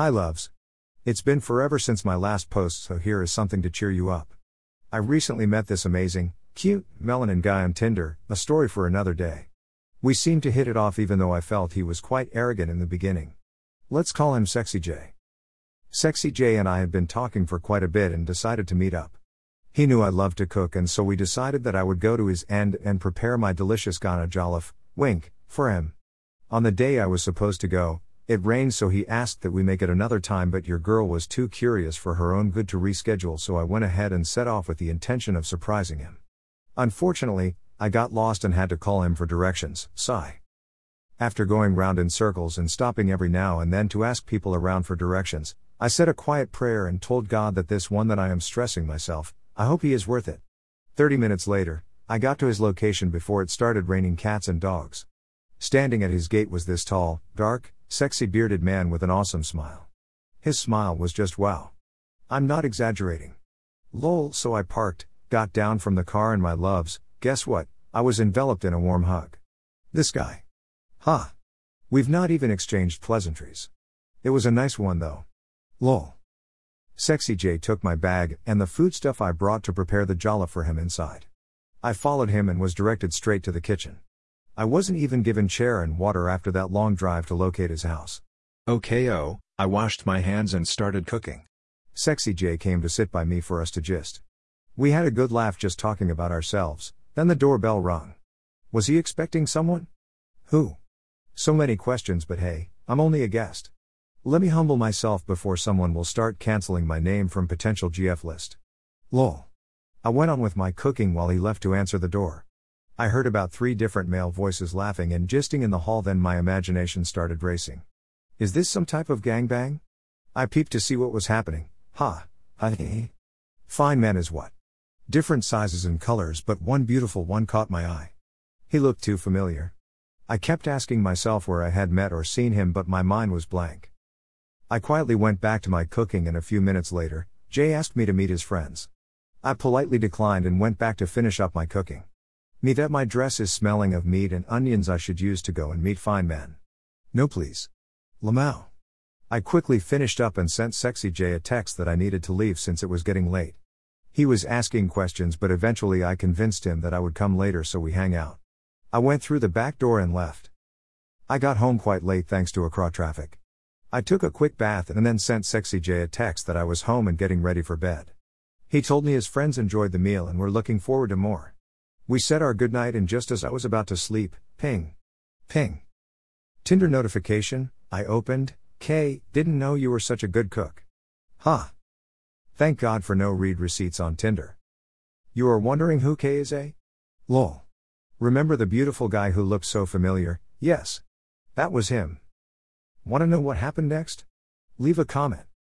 Hi, loves. It's been forever since my last post, so here is something to cheer you up. I recently met this amazing, cute, melanin guy on Tinder, a story for another day. We seemed to hit it off even though I felt he was quite arrogant in the beginning. Let's call him Sexy J. Sexy J and I had been talking for quite a bit and decided to meet up. He knew I loved to cook and so we decided that I would go to his end and prepare my delicious Ghana jollof, wink, for him. On the day I was supposed to go, it rained so he asked that we make it another time but your girl was too curious for her own good to reschedule so I went ahead and set off with the intention of surprising him. Unfortunately, I got lost and had to call him for directions, sigh. After going round in circles and stopping every now and then to ask people around for directions, I said a quiet prayer and told God that this one that I am stressing myself, I hope he is worth it. 30 minutes later, I got to his location before it started raining cats and dogs. Standing at his gate was this tall, dark, Sexy bearded man with an awesome smile. His smile was just wow. I'm not exaggerating. Lol, so I parked, got down from the car, and my loves, guess what? I was enveloped in a warm hug. This guy. Ha. Huh. We've not even exchanged pleasantries. It was a nice one though. Lol. Sexy J took my bag and the food stuff I brought to prepare the jollof for him inside. I followed him and was directed straight to the kitchen. I wasn't even given chair and water after that long drive to locate his house. OKO, oh, I washed my hands and started cooking. Sexy J came to sit by me for us to gist. We had a good laugh just talking about ourselves, then the doorbell rung. Was he expecting someone? Who? So many questions, but hey, I'm only a guest. Let me humble myself before someone will start canceling my name from potential GF list. Lol. I went on with my cooking while he left to answer the door. I heard about three different male voices laughing and gisting in the hall, then my imagination started racing. Is this some type of gangbang? I peeped to see what was happening. Ha, honey. Fine man is what? Different sizes and colors, but one beautiful one caught my eye. He looked too familiar. I kept asking myself where I had met or seen him, but my mind was blank. I quietly went back to my cooking, and a few minutes later, J asked me to meet his friends. I politely declined and went back to finish up my cooking. Me that my dress is smelling of meat and onions I should use to go and meet fine men. No please. Lamau. I quickly finished up and sent Sexy J a text that I needed to leave since it was getting late. He was asking questions but eventually I convinced him that I would come later so we hang out. I went through the back door and left. I got home quite late thanks to Accra traffic. I took a quick bath and then sent Sexy J a text that I was home and getting ready for bed. He told me his friends enjoyed the meal and were looking forward to more. We said our goodnight, and just as I was about to sleep, ping. Ping. Tinder notification, I opened, K, didn't know you were such a good cook. Ha. Huh. Thank God for no read receipts on Tinder. You are wondering who K is, eh? Lol. Remember the beautiful guy who looked so familiar? Yes. That was him. Want to know what happened next? Leave a comment.